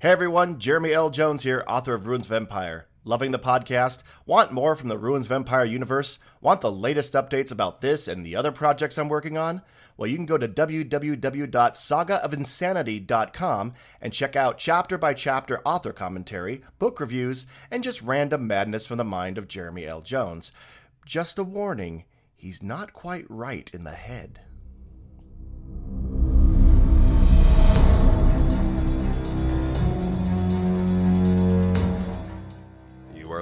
Hey everyone, Jeremy L. Jones here, author of Ruins of Empire. Loving the podcast? Want more from the Ruins of Empire universe? Want the latest updates about this and the other projects I'm working on? Well, you can go to www.sagaofinsanity.com and check out chapter by chapter author commentary, book reviews, and just random madness from the mind of Jeremy L. Jones. Just a warning, he's not quite right in the head.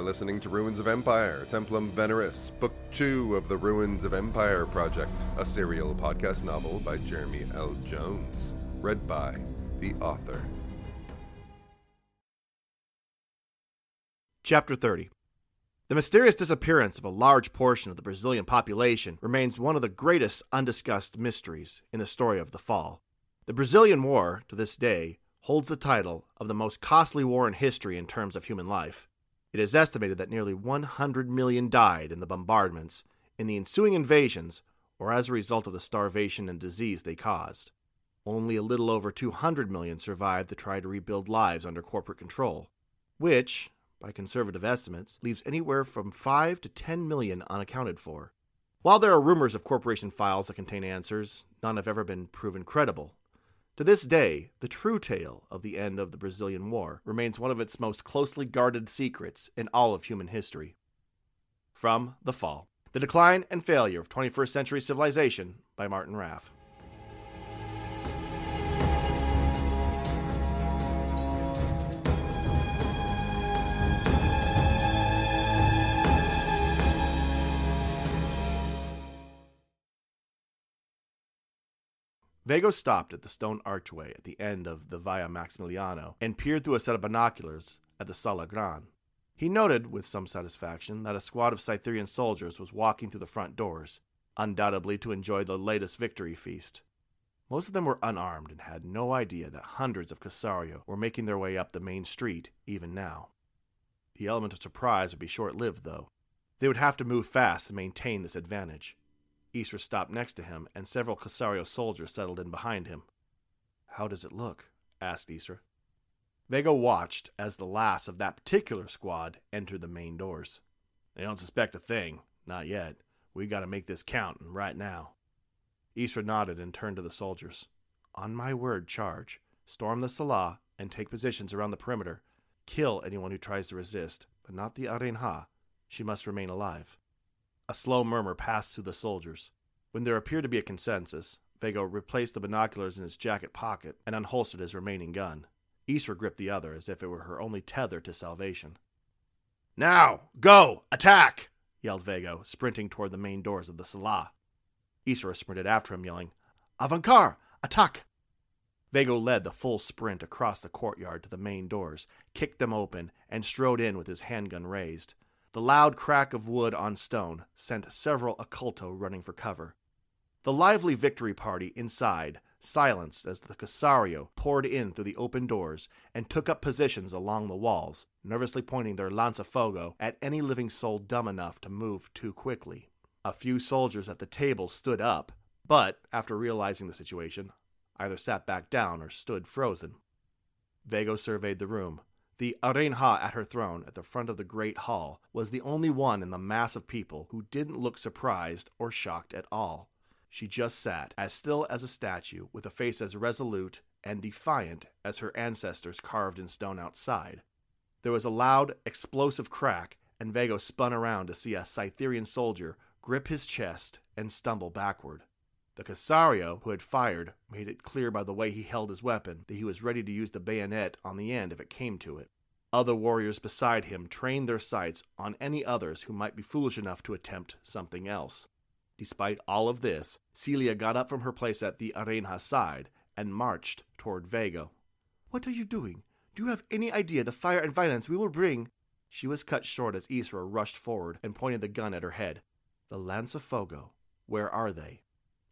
Listening to Ruins of Empire, Templum Veneris, Book 2 of the Ruins of Empire Project, a serial podcast novel by Jeremy L. Jones. Read by the author. Chapter 30 The mysterious disappearance of a large portion of the Brazilian population remains one of the greatest undiscussed mysteries in the story of the Fall. The Brazilian War, to this day, holds the title of the most costly war in history in terms of human life. It is estimated that nearly 100 million died in the bombardments, in the ensuing invasions, or as a result of the starvation and disease they caused. Only a little over 200 million survived to try to rebuild lives under corporate control, which, by conservative estimates, leaves anywhere from 5 to 10 million unaccounted for. While there are rumors of corporation files that contain answers, none have ever been proven credible. To this day, the true tale of the end of the Brazilian War remains one of its most closely guarded secrets in all of human history. From The Fall The Decline and Failure of 21st Century Civilization by Martin Raff. Vago stopped at the stone archway at the end of the Via Maximiliano and peered through a set of binoculars at the Sala Gran. He noted, with some satisfaction, that a squad of Cytherean soldiers was walking through the front doors, undoubtedly to enjoy the latest victory feast. Most of them were unarmed and had no idea that hundreds of Corsario were making their way up the main street even now. The element of surprise would be short lived, though. They would have to move fast to maintain this advantage. Isra stopped next to him, and several Corsario soldiers settled in behind him. How does it look? asked Isra. Vega watched as the last of that particular squad entered the main doors. They don't suspect a thing, not yet. We've gotta make this count, and right now. Isra nodded and turned to the soldiers. On my word, charge. Storm the Sala and take positions around the perimeter. Kill anyone who tries to resist, but not the Rainha. She must remain alive. A slow murmur passed through the soldiers. When there appeared to be a consensus, Vago replaced the binoculars in his jacket pocket and unholstered his remaining gun. Isra gripped the other as if it were her only tether to salvation. Now, go! Attack! yelled Vago, sprinting toward the main doors of the Sala. Isra sprinted after him, yelling, Avankar! Attack! Vago led the full sprint across the courtyard to the main doors, kicked them open, and strode in with his handgun raised. The loud crack of wood on stone sent several occulto running for cover. The lively victory party inside silenced as the Corsario poured in through the open doors and took up positions along the walls, nervously pointing their lanzafogo at any living soul dumb enough to move too quickly. A few soldiers at the table stood up, but, after realizing the situation, either sat back down or stood frozen. Vago surveyed the room. The Rainha at her throne at the front of the great hall was the only one in the mass of people who didn't look surprised or shocked at all. She just sat, as still as a statue, with a face as resolute and defiant as her ancestors carved in stone outside. There was a loud, explosive crack, and Vago spun around to see a Cytherean soldier grip his chest and stumble backward. The Corsario who had fired made it clear by the way he held his weapon that he was ready to use the bayonet on the end if it came to it. Other warriors beside him trained their sights on any others who might be foolish enough to attempt something else. Despite all of this, Celia got up from her place at the Rainha's side and marched toward Vago. What are you doing? Do you have any idea the fire and violence we will bring? She was cut short as Isra rushed forward and pointed the gun at her head. The Lanzafogo, where are they?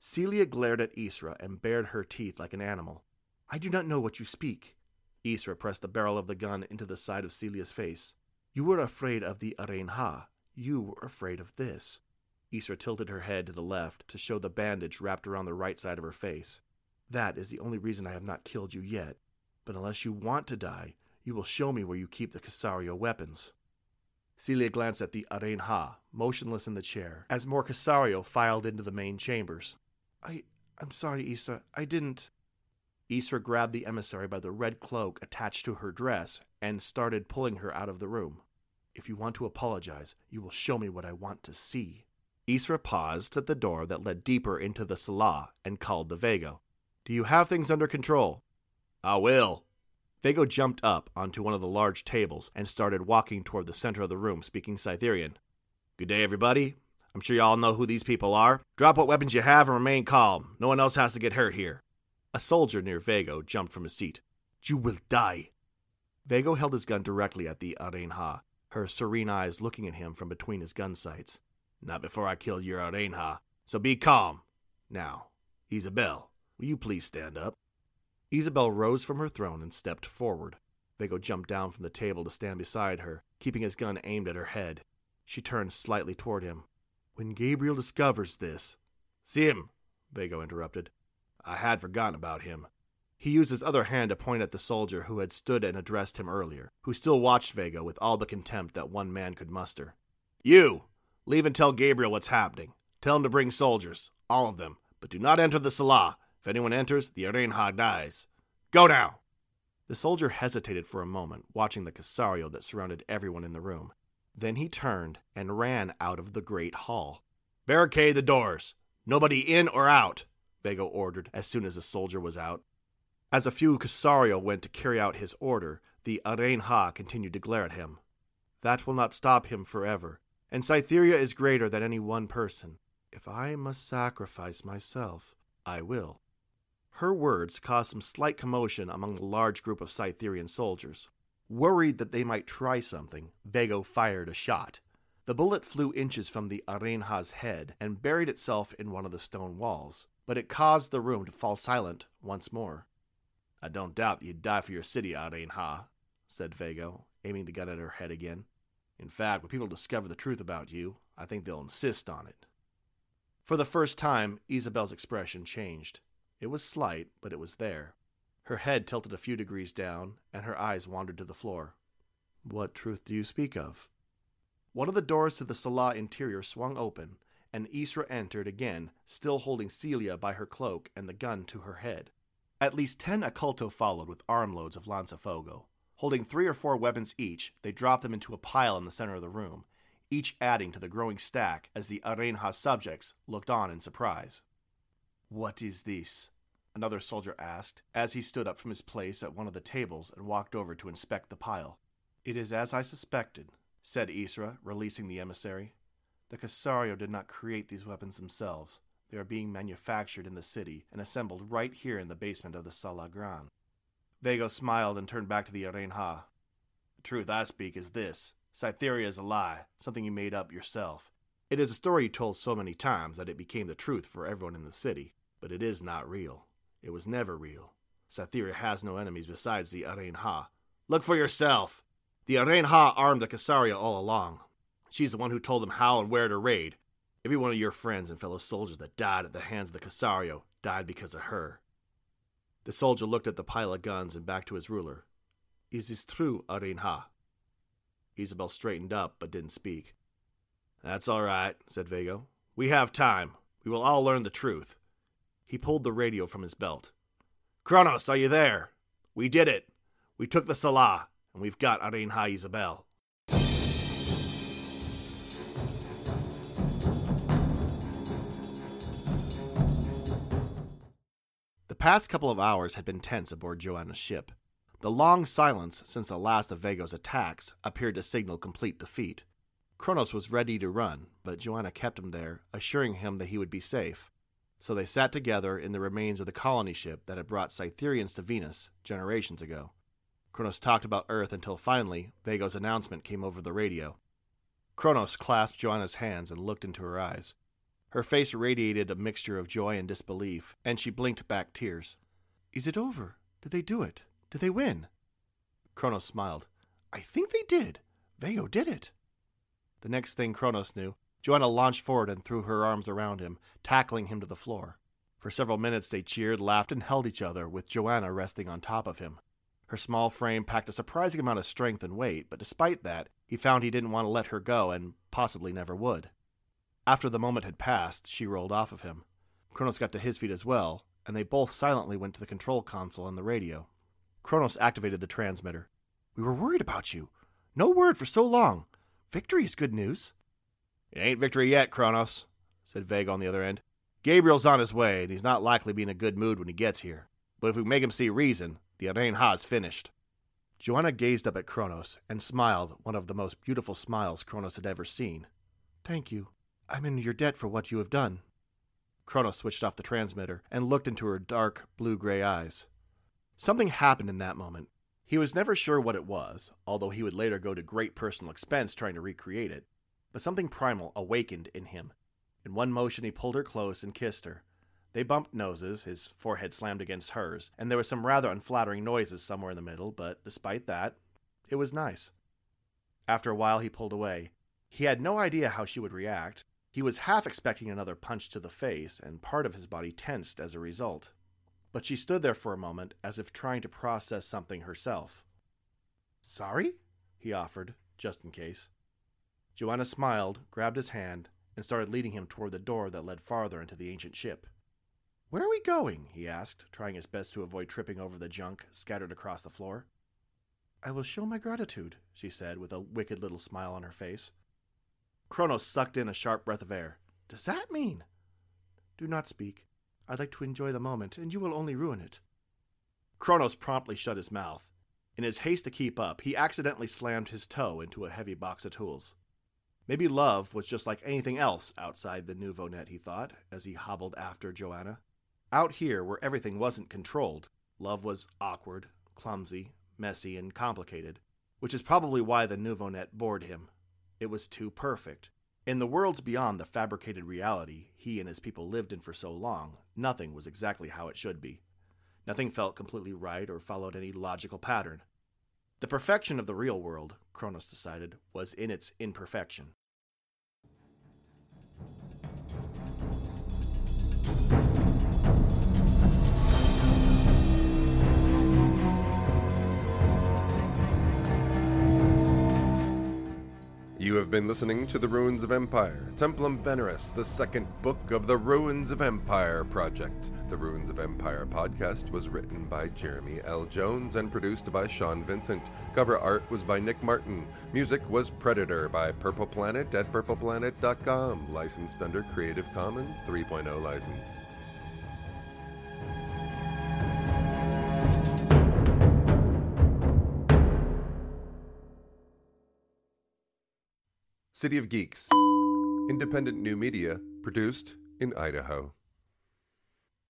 Celia glared at Isra and bared her teeth like an animal. I do not know what you speak. Isra pressed the barrel of the gun into the side of Celia's face. You were afraid of the Rainha. You were afraid of this. Isra tilted her head to the left to show the bandage wrapped around the right side of her face. That is the only reason I have not killed you yet. But unless you want to die, you will show me where you keep the Corsario weapons. Celia glanced at the Rainha, motionless in the chair, as more Corsario filed into the main chambers. I. I'm sorry, Issa. I didn't. Isra grabbed the emissary by the red cloak attached to her dress and started pulling her out of the room. If you want to apologize, you will show me what I want to see. Isra paused at the door that led deeper into the Sala and called to Vago. Do you have things under control? I will. Vago jumped up onto one of the large tables and started walking toward the center of the room, speaking Cytherean. Good day, everybody. I'm sure you all know who these people are. Drop what weapons you have and remain calm. No one else has to get hurt here. A soldier near Vago jumped from his seat. You will die. Vago held his gun directly at the Rainha, her serene eyes looking at him from between his gun sights. Not before I kill your Rainha, so be calm. Now, Isabel, will you please stand up? Isabel rose from her throne and stepped forward. Vago jumped down from the table to stand beside her, keeping his gun aimed at her head. She turned slightly toward him. When Gabriel discovers this. Sim, Vago interrupted. I had forgotten about him. He used his other hand to point at the soldier who had stood and addressed him earlier, who still watched Vago with all the contempt that one man could muster. You! Leave and tell Gabriel what's happening. Tell him to bring soldiers, all of them, but do not enter the Sala. If anyone enters, the Rainha dies. Go now! The soldier hesitated for a moment, watching the Corsario that surrounded everyone in the room. Then he turned and ran out of the great hall. Barricade the doors! Nobody in or out! Vago ordered as soon as the soldier was out. As a few Corsario went to carry out his order, the Rainha continued to glare at him. That will not stop him forever, and Cytherea is greater than any one person. If I must sacrifice myself, I will. Her words caused some slight commotion among the large group of Cytherean soldiers. Worried that they might try something, Vago fired a shot. The bullet flew inches from the Rainha's head and buried itself in one of the stone walls, but it caused the room to fall silent once more. I don't doubt that you'd die for your city, Rainha, said Vago, aiming the gun at her head again. In fact, when people discover the truth about you, I think they'll insist on it. For the first time, Isabel's expression changed. It was slight, but it was there. Her head tilted a few degrees down, and her eyes wandered to the floor. What truth do you speak of? One of the doors to the Sala interior swung open, and Isra entered again, still holding Celia by her cloak and the gun to her head. At least ten occulto followed with armloads of lanzafogo. Holding three or four weapons each, they dropped them into a pile in the center of the room, each adding to the growing stack as the Rainha subjects looked on in surprise. What is this? Another soldier asked, as he stood up from his place at one of the tables and walked over to inspect the pile. It is as I suspected, said Isra, releasing the emissary. The Corsario did not create these weapons themselves. They are being manufactured in the city and assembled right here in the basement of the Sala Gran. Vago smiled and turned back to the Rainha. The truth I speak is this Cytherea is a lie, something you made up yourself. It is a story you told so many times that it became the truth for everyone in the city, but it is not real. It was never real. Cytherea has no enemies besides the Rainha. Look for yourself! The Rainha armed the Casaria all along. She's the one who told them how and where to raid. Every one of your friends and fellow soldiers that died at the hands of the Corsario died because of her. The soldier looked at the pile of guns and back to his ruler. Is this true, Rainha? Isabel straightened up but didn't speak. That's all right, said Vago. We have time. We will all learn the truth. He pulled the radio from his belt. Kronos, are you there? We did it. We took the Sala, and we've got Rainha Isabel. The past couple of hours had been tense aboard Joanna's ship. The long silence since the last of Vago's attacks appeared to signal complete defeat. Kronos was ready to run, but Joanna kept him there, assuring him that he would be safe. So they sat together in the remains of the colony ship that had brought Cythereans to Venus generations ago. Kronos talked about Earth until finally Vago's announcement came over the radio. Kronos clasped Joanna's hands and looked into her eyes. Her face radiated a mixture of joy and disbelief, and she blinked back tears. Is it over? Did they do it? Did they win? Kronos smiled. I think they did. Vago did it. The next thing Kronos knew, Joanna launched forward and threw her arms around him, tackling him to the floor. For several minutes they cheered, laughed, and held each other, with Joanna resting on top of him. Her small frame packed a surprising amount of strength and weight, but despite that, he found he didn't want to let her go and possibly never would. After the moment had passed, she rolled off of him. Kronos got to his feet as well, and they both silently went to the control console and the radio. Kronos activated the transmitter. We were worried about you. No word for so long. Victory is good news. It ain't victory yet, Kronos, said Vega on the other end. Gabriel's on his way, and he's not likely to be in a good mood when he gets here. But if we make him see reason, the Rainha's finished. Joanna gazed up at Kronos and smiled one of the most beautiful smiles Kronos had ever seen. Thank you. I'm in your debt for what you have done. Kronos switched off the transmitter and looked into her dark, blue gray eyes. Something happened in that moment. He was never sure what it was, although he would later go to great personal expense trying to recreate it. But something primal awakened in him. In one motion, he pulled her close and kissed her. They bumped noses, his forehead slammed against hers, and there were some rather unflattering noises somewhere in the middle, but despite that, it was nice. After a while, he pulled away. He had no idea how she would react. He was half expecting another punch to the face, and part of his body tensed as a result. But she stood there for a moment, as if trying to process something herself. Sorry? he offered, just in case. Joanna smiled, grabbed his hand, and started leading him toward the door that led farther into the ancient ship. Where are we going? he asked, trying his best to avoid tripping over the junk scattered across the floor. I will show my gratitude, she said, with a wicked little smile on her face. Kronos sucked in a sharp breath of air. Does that mean? Do not speak. I'd like to enjoy the moment, and you will only ruin it. Kronos promptly shut his mouth. In his haste to keep up, he accidentally slammed his toe into a heavy box of tools. Maybe love was just like anything else outside the nouveau net, he thought, as he hobbled after Joanna. Out here, where everything wasn't controlled, love was awkward, clumsy, messy, and complicated, which is probably why the nouveau net bored him. It was too perfect. In the worlds beyond the fabricated reality he and his people lived in for so long, nothing was exactly how it should be. Nothing felt completely right or followed any logical pattern. The perfection of the real world, Kronos decided, was in its imperfection. Been listening to The Ruins of Empire, Templum Veneris, the second book of the Ruins of Empire project. The Ruins of Empire podcast was written by Jeremy L. Jones and produced by Sean Vincent. Cover art was by Nick Martin. Music was Predator by Purple Planet at purpleplanet.com, licensed under Creative Commons 3.0 license. City of Geeks. Independent new media produced in Idaho.